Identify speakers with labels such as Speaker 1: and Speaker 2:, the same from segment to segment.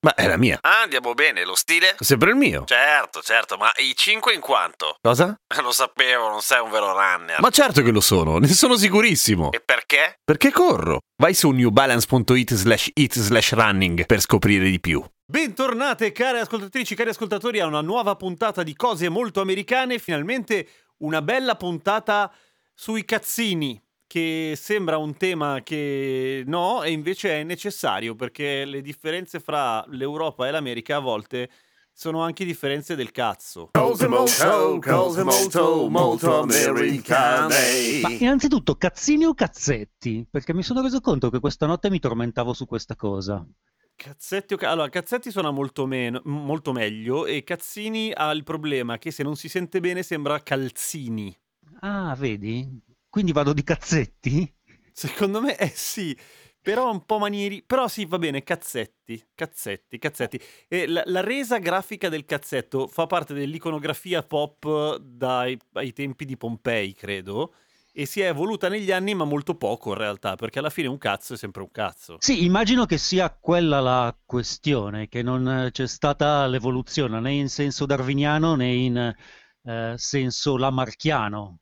Speaker 1: Ma è la mia.
Speaker 2: Ah, andiamo bene, lo stile?
Speaker 1: Sempre il mio.
Speaker 2: Certo, certo, ma i 5 in quanto?
Speaker 1: Cosa?
Speaker 2: Lo sapevo, non sei un vero runner.
Speaker 1: Ma certo che lo sono, ne sono sicurissimo.
Speaker 2: E perché?
Speaker 1: Perché corro? Vai su newbalance.it slash it slash running per scoprire di più.
Speaker 3: Bentornate care ascoltatrici, cari ascoltatori a una nuova puntata di cose molto americane, finalmente una bella puntata sui cazzini, che sembra un tema che no, e invece è necessario perché le differenze fra l'Europa e l'America a volte sono anche differenze del cazzo.
Speaker 4: Cose molto, cose molto, molto americane.
Speaker 5: Ma innanzitutto cazzini o cazzetti? Perché mi sono reso conto che questa notte mi tormentavo su questa cosa.
Speaker 3: Cazzetti o ca- allora, Cazzetti suona molto, meno, molto meglio e Cazzini ha il problema che se non si sente bene sembra Calzini.
Speaker 5: Ah, vedi? Quindi vado di cazzetti?
Speaker 3: Secondo me eh sì, però un po' manieri, però sì, va bene, cazzetti, cazzetti, cazzetti. La, la resa grafica del cazzetto fa parte dell'iconografia pop dai ai tempi di Pompei, credo, e si è evoluta negli anni, ma molto poco in realtà, perché alla fine un cazzo è sempre un cazzo.
Speaker 5: Sì, immagino che sia quella la questione, che non eh, c'è stata l'evoluzione né in senso darwiniano né in eh, senso lamarchiano.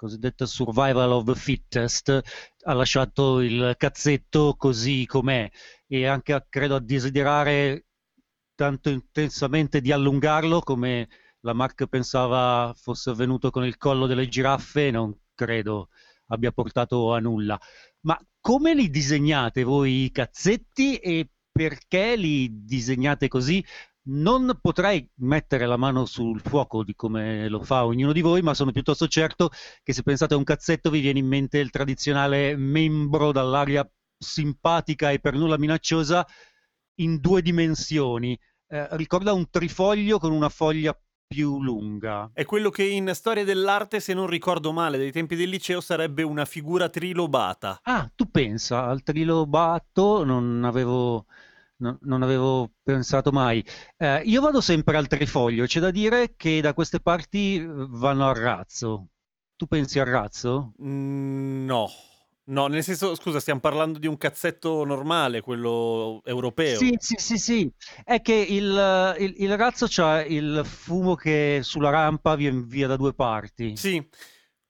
Speaker 5: Il cosiddetto survival of the fittest ha lasciato il cazzetto così com'è e anche a- credo a desiderare tanto intensamente di allungarlo come Lamarck pensava fosse avvenuto con il collo delle giraffe, non credo abbia portato a nulla. Ma come li disegnate voi i cazzetti e perché li disegnate così? Non potrei mettere la mano sul fuoco di come lo fa ognuno di voi, ma sono piuttosto certo che se pensate a un cazzetto vi viene in mente il tradizionale membro dall'aria simpatica e per nulla minacciosa in due dimensioni. Eh, ricorda un trifoglio con una foglia più lunga.
Speaker 3: È quello che in storia dell'arte, se non ricordo male, dai tempi del liceo sarebbe una figura trilobata.
Speaker 5: Ah, tu pensa al trilobato? Non avevo, non, non avevo pensato mai. Eh, io vado sempre al trifoglio, c'è da dire che da queste parti eh, vanno al razzo. Tu pensi al razzo?
Speaker 3: Mm, No, no, nel senso, scusa, stiamo parlando di un cazzetto normale, quello europeo.
Speaker 5: Sì, sì, sì, sì. È che il, il, il razzo c'ha il fumo che sulla rampa viene via da due parti.
Speaker 3: Sì,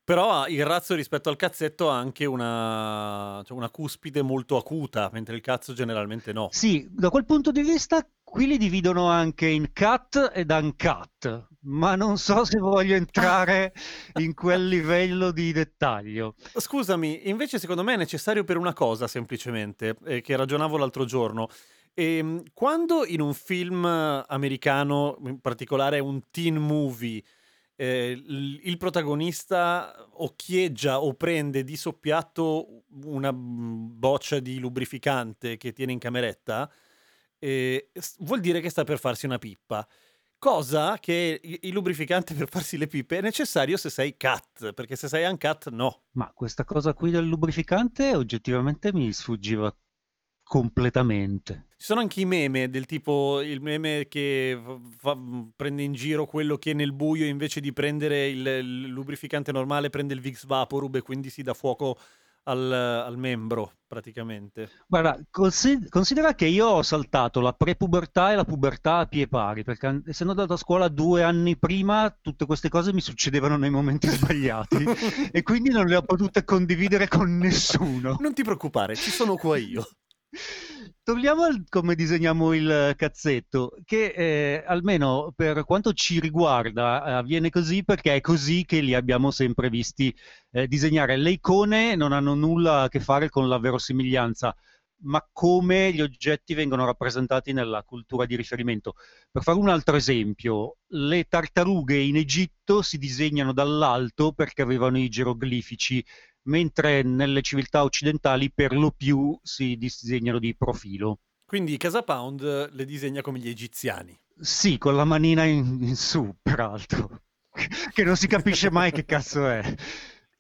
Speaker 3: però il razzo rispetto al cazzetto ha anche una, cioè una cuspide molto acuta, mentre il cazzo generalmente no.
Speaker 5: Sì, da quel punto di vista qui li dividono anche in cut ed uncut, ma non so se voglio entrare in quel livello di dettaglio.
Speaker 3: Scusami, invece secondo me è necessario per una cosa semplicemente, eh, che ragionavo l'altro giorno. Ehm, quando in un film americano, in particolare un teen movie, eh, il protagonista occhieggia o prende di soppiatto una boccia di lubrificante che tiene in cameretta, eh, vuol dire che sta per farsi una pippa. Cosa che il lubrificante per farsi le pippe è necessario se sei cat, perché se sei uncut no.
Speaker 5: Ma questa cosa qui del lubrificante oggettivamente mi sfuggiva completamente.
Speaker 3: Ci sono anche i meme del tipo il meme che fa- prende in giro quello che nel buio invece di prendere il, il lubrificante normale prende il Vicks Vaporub e quindi si dà fuoco al, al membro praticamente.
Speaker 5: Guarda, consi- considera che io ho saltato la prepubertà e la pubertà a pie pari, perché essendo andato a scuola due anni prima, tutte queste cose mi succedevano nei momenti sbagliati e quindi non le ho potute condividere con nessuno.
Speaker 3: Non ti preoccupare, ci sono qua io.
Speaker 5: Torniamo al come disegniamo il cazzetto, che eh, almeno per quanto ci riguarda avviene così perché è così che li abbiamo sempre visti eh, disegnare. Le icone non hanno nulla a che fare con la verosimiglianza, ma come gli oggetti vengono rappresentati nella cultura di riferimento. Per fare un altro esempio, le tartarughe in Egitto si disegnano dall'alto perché avevano i geroglifici mentre nelle civiltà occidentali per lo più si disegnano di profilo.
Speaker 3: Quindi Casa Pound le disegna come gli egiziani.
Speaker 5: Sì, con la manina in, in su, peraltro, che non si capisce mai che cazzo è.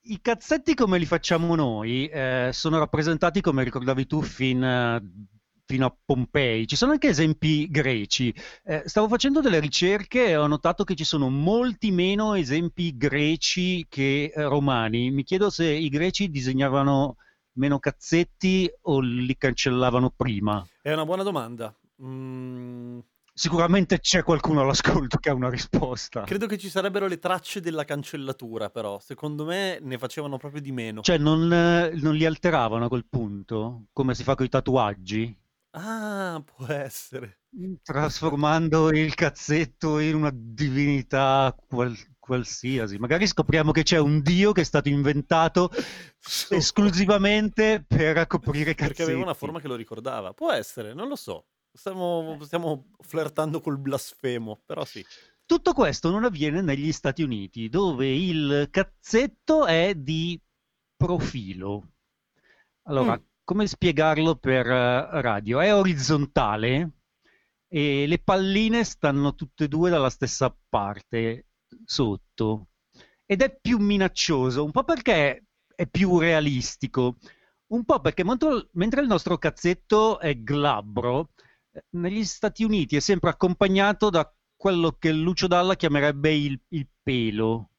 Speaker 5: I cazzetti come li facciamo noi eh, sono rappresentati, come ricordavi tu, fin eh, fino a Pompei. Ci sono anche esempi greci. Eh, stavo facendo delle ricerche e ho notato che ci sono molti meno esempi greci che eh, romani. Mi chiedo se i greci disegnavano meno cazzetti o li cancellavano prima.
Speaker 3: È una buona domanda. Mm,
Speaker 5: Sicuramente c'è qualcuno all'ascolto che ha una risposta.
Speaker 3: credo che ci sarebbero le tracce della cancellatura, però secondo me ne facevano proprio di meno.
Speaker 5: Cioè, non, eh, non li alteravano a quel punto, come si fa con i tatuaggi,
Speaker 3: Ah, può essere.
Speaker 5: trasformando il cazzetto in una divinità qual- qualsiasi. Magari scopriamo che c'è un dio che è stato inventato
Speaker 3: Sopra.
Speaker 5: esclusivamente per coprire i
Speaker 3: Perché
Speaker 5: cazzetti.
Speaker 3: aveva una forma che lo ricordava. Può essere, non lo so. Stiamo, stiamo flirtando col blasfemo, però sì.
Speaker 5: Tutto questo non avviene negli Stati Uniti, dove il cazzetto è di profilo. Allora,
Speaker 3: Mm.
Speaker 5: Come spiegarlo per eh, radio? È orizzontale e le palline stanno tutte e due dalla stessa parte sotto ed è più minaccioso, un po' perché è più realistico, un po' perché mentre il nostro cazzetto è glabro, eh, negli Stati Uniti è sempre accompagnato da quello che Lucio Dalla chiamerebbe il, il pelo.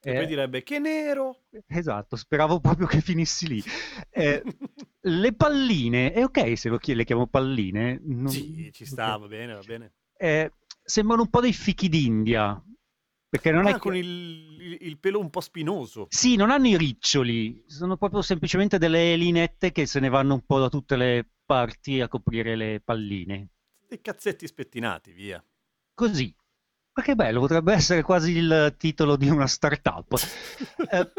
Speaker 3: E
Speaker 5: Eh,
Speaker 3: poi direbbe che nero.
Speaker 5: Esatto, speravo proprio che finissi lì. Eh, le palline, è ok se le chiamo palline? Non-
Speaker 3: Sì, ci sta,
Speaker 5: ok.
Speaker 3: va bene, va bene.
Speaker 5: Eh, sembrano un po' dei fichi d'India, perché non è
Speaker 3: Ah,
Speaker 5: che...
Speaker 3: con il, il- il pelo un po' spinoso.
Speaker 5: Sì, non hanno i riccioli, sono proprio semplicemente delle linette che se ne vanno un po' da tutte le parti a coprire le palline.
Speaker 3: Dei cazzetti spettinati, via.
Speaker 5: Così. Ma che bello, potrebbe essere quasi il titolo di una startup. Eh,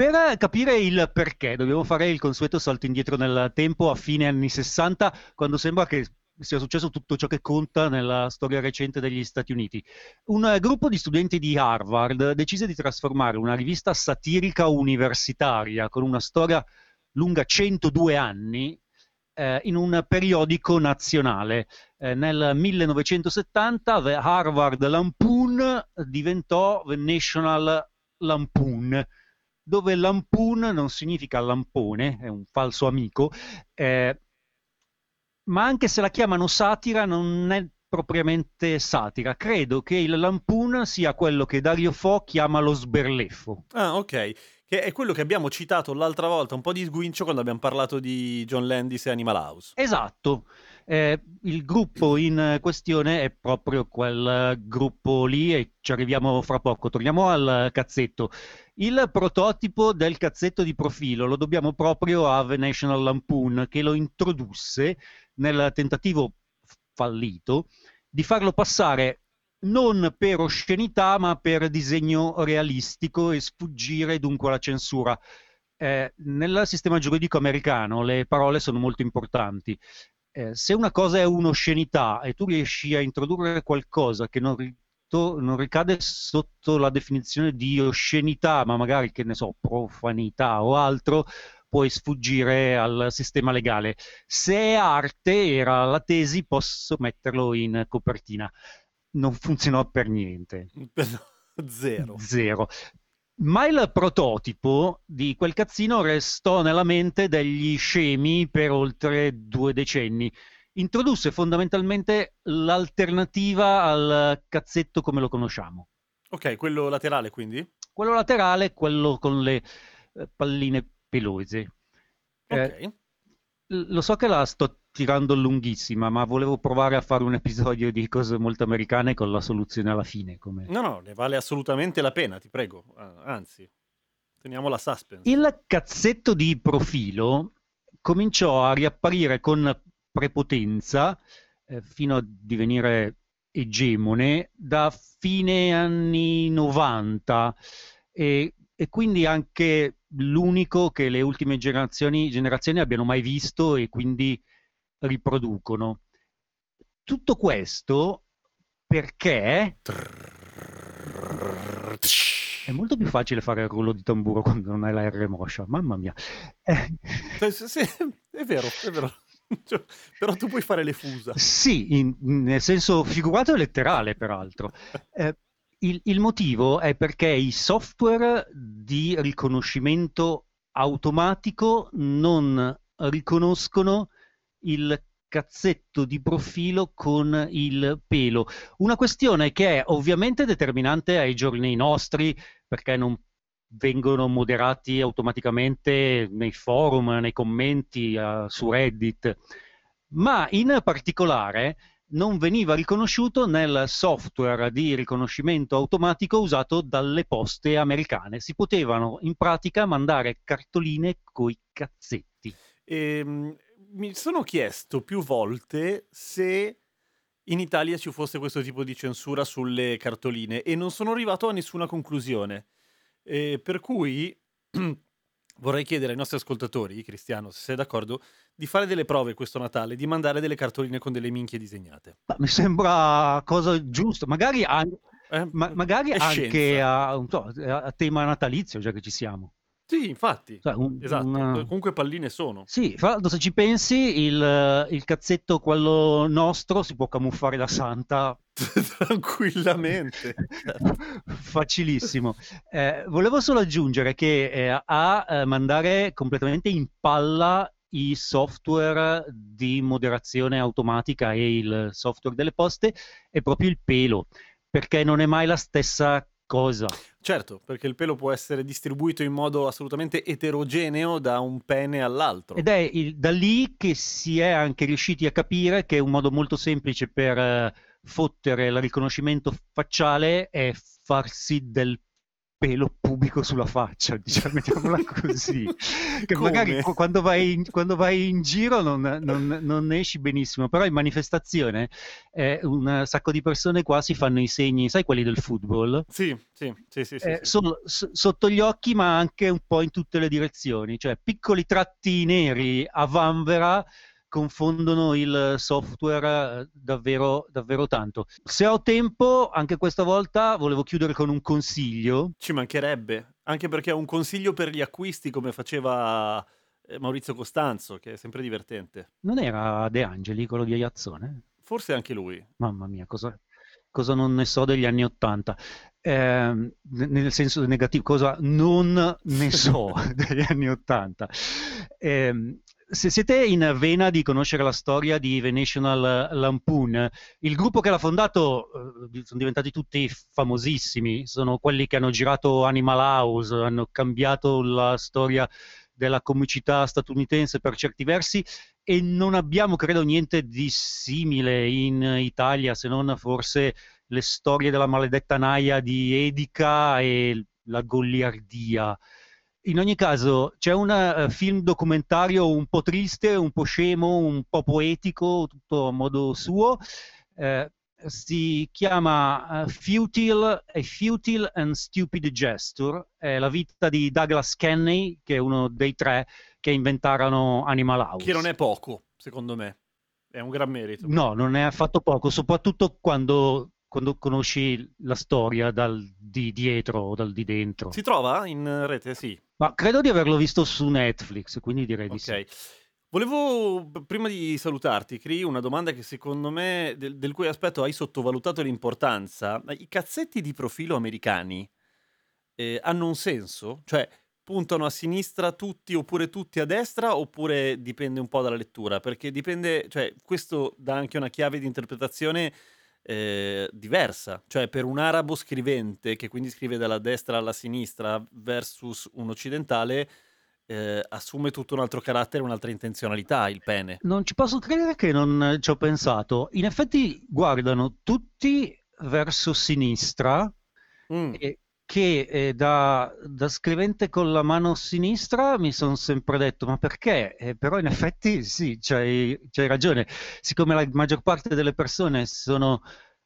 Speaker 5: per capire il perché, dobbiamo fare il consueto salto indietro nel tempo a fine anni 60, quando sembra che sia successo tutto ciò che conta nella storia recente degli Stati Uniti. Un eh, gruppo di studenti di Harvard decise di trasformare una rivista satirica universitaria con una storia lunga 102 anni eh, in un periodico nazionale. Eh, nel 1970 The Harvard Lampoon diventò The National Lampoon, dove Lampoon non significa lampone, è un falso amico, eh, ma anche se la chiamano satira non è propriamente satira. Credo che il Lampoon sia quello che Dario Fo chiama lo sberleffo.
Speaker 3: Ah, ok. Che è quello che abbiamo citato l'altra volta, un po' di sguincio quando abbiamo parlato di John Landis e Animal House.
Speaker 5: Esatto, Eh, il gruppo in questione è proprio quel gruppo lì e ci arriviamo fra poco. Torniamo al cazzetto. Il prototipo del cazzetto di profilo lo dobbiamo proprio a The National Lampoon che lo introdusse nel tentativo fallito di farlo passare non per oscenità ma per disegno realistico e sfuggire dunque alla censura. Eh, nel sistema giuridico americano le parole sono molto importanti. Eh, se una cosa è un'oscenità e tu riesci a introdurre qualcosa che non, rito- non ricade sotto la definizione di oscenità, ma magari che ne so, profanità o altro, puoi sfuggire al sistema legale. Se è arte, era la tesi, posso metterlo in copertina. Non funzionò per niente.
Speaker 3: Zero.
Speaker 5: Zero. Ma il prototipo di quel cazzino restò nella mente degli scemi per oltre due decenni. Introdusse fondamentalmente l'alternativa al cazzetto come lo conosciamo.
Speaker 3: Ok, quello laterale quindi?
Speaker 5: Quello laterale, quello con le eh, palline pelose. Eh,
Speaker 3: Ok.
Speaker 5: L- Lo so che la sto tirando lunghissima, ma volevo provare a fare un episodio di cose molto americane con la soluzione alla fine. Come...
Speaker 3: No, no, ne vale assolutamente la pena, ti prego. Ah, Anzi, teniamo la suspense.
Speaker 5: Il cazzetto di profilo cominciò a riapparire con prepotenza eh, fino a divenire egemone da fine anni 90 e, e quindi anche l'unico che le ultime generazioni, generazioni abbiano mai visto e quindi riproducono. Tutto questo perché è molto più facile fare il rullo di tamburo quando non hai la R moscia, mamma mia. Eh,
Speaker 3: sì, è vero, è vero. Cioè, Però tu puoi fare le fusa.
Speaker 5: sì, in- nel senso figurato e letterale, peraltro. Eh, il, il motivo è perché i software di riconoscimento automatico non riconoscono il cazzetto di profilo con il pelo. Una questione che è ovviamente determinante ai giorni nostri, perché non vengono moderati automaticamente nei forum, nei commenti uh, su Reddit, ma in particolare non veniva riconosciuto nel software di riconoscimento automatico usato dalle poste americane. Si potevano in pratica mandare cartoline coi cazzetti.
Speaker 3: Ehm, mi sono chiesto più volte se in Italia ci fosse questo tipo di censura sulle cartoline e non sono arrivato a nessuna conclusione. Eh, per cui vorrei chiedere ai nostri ascoltatori, Cristiano, se sei d'accordo, di fare delle prove questo Natale, di mandare delle cartoline con delle minchie disegnate.
Speaker 5: Mi sembra cosa giusta, magari, an-
Speaker 3: Eh,
Speaker 5: ma- magari anche a, so, a tema natalizio, già che ci siamo.
Speaker 3: Sì, infatti.
Speaker 5: Cioè, un-
Speaker 3: Esatto.
Speaker 5: una-
Speaker 3: Comunque palline sono.
Speaker 5: Sì, fra l'altro se ci pensi, il, il cazzetto, quello nostro, si può camuffare da santa
Speaker 3: Tranquillamente. Certo.
Speaker 5: facilissimo. Eh, volevo solo aggiungere che eh, a eh, mandare completamente in palla i software di moderazione automatica e il software delle poste è proprio il pelo, perché non è mai la stessa cosa.
Speaker 3: Certo, perché il pelo può essere distribuito in modo assolutamente eterogeneo da un pene all'altro.
Speaker 5: Ed è il- da lì che si è anche riusciti a capire che un modo molto semplice per eh, fottere il riconoscimento facciale è farsi del pelo pubico sulla faccia, diciamo, mettiamola così. Che
Speaker 3: Come?
Speaker 5: magari qu- quando vai in, quando vai in giro non, non- non esci benissimo, però in manifestazione eh, un sacco di persone qua si fanno i segni, sai quelli del football?
Speaker 3: Sì, sì, sì, sì, sì,
Speaker 5: eh,
Speaker 3: sì.
Speaker 5: solo s- sotto gli occhi, ma anche un po' in tutte le direzioni, cioè piccoli tratti neri a vanvera confondono il software eh, davvero, davvero tanto. Se ho tempo, anche questa volta volevo chiudere con un consiglio.
Speaker 3: Ci mancherebbe, anche perché è un consiglio per gli acquisti come faceva eh, Maurizio Costanzo, che è sempre divertente.
Speaker 5: Non era De Angeli, quello di Aiazzone?
Speaker 3: Forse anche lui.
Speaker 5: Mamma mia, cosa, cosa non ne so degli anni Ottanta. Ne- nel senso negativo, cosa non ne so degli anni Ottanta. Ehm, se siete in vena di conoscere la storia di The National Lampoon, il gruppo che l'ha fondato eh, sono diventati tutti famosissimi, sono quelli che hanno girato Animal House, hanno cambiato la storia della comicità statunitense per certi versi e non abbiamo, credo, niente di simile in Italia, se non forse le storie della maledetta naia di Edica e la goliardia. In ogni caso, c'è un eh, film documentario un po' triste, un po' scemo, un po' poetico, tutto a modo suo. eh, si chiama eh, Futile, A Futile and Stupid Gesture. È la vita di Douglas Kenney, che è uno dei tre che inventarono Animal House.
Speaker 3: Che non è poco, secondo me. È un gran merito.
Speaker 5: No, non è affatto poco, soprattutto quando, quando conosci la storia dal di dietro o dal di dentro.
Speaker 3: Si trova in rete? Sì.
Speaker 5: Ma credo di averlo visto su Netflix, quindi direi di sì.
Speaker 3: Volevo, prima di salutarti, Cri, una domanda che secondo me, del, del cui aspetto hai sottovalutato l'importanza. I cazzetti di profilo americani eh, hanno un senso? Cioè, puntano a sinistra tutti oppure tutti a destra oppure dipende un po' dalla lettura? Perché dipende, cioè, questo dà anche una chiave di interpretazione eh, diversa. Cioè, per un arabo scrivente, che quindi scrive dalla destra alla sinistra versus un occidentale, eh, assume tutto un altro carattere, un'altra intenzionalità il pene.
Speaker 5: Non ci posso credere che non ci ho pensato. In effetti guardano tutti verso sinistra
Speaker 3: Mm.
Speaker 5: e che eh, da, da scrivente con la mano sinistra mi sono sempre detto ma perché? Eh, però in effetti sì, c'hai, c'hai ragione. Siccome la maggior parte delle persone sono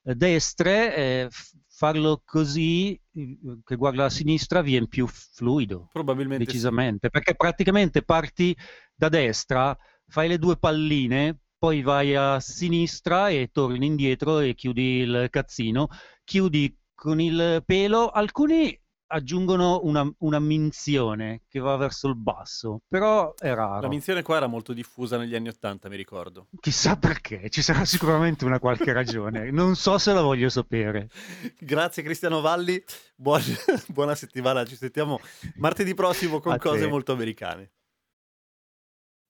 Speaker 5: eh, destre, eh, farlo così che guarda a sinistra viene più fluido.
Speaker 3: Probabilmente sì.
Speaker 5: Decisamente, perché praticamente parti da destra, fai le due palline, poi vai a sinistra e torni indietro e chiudi il cazzino, chiudi con il pelo. Alcuni aggiungono una, una minzione che va verso il basso, però è
Speaker 3: La
Speaker 5: raro.
Speaker 3: minzione qua era molto diffusa negli anni Ottanta, mi ricordo.
Speaker 5: Chissà perché, ci sarà sicuramente una qualche ragione. Non so se la voglio sapere.
Speaker 3: Grazie Cristiano Valli, buon- buona settimana, ci sentiamo martedì prossimo con
Speaker 5: A te.
Speaker 3: cose molto americane.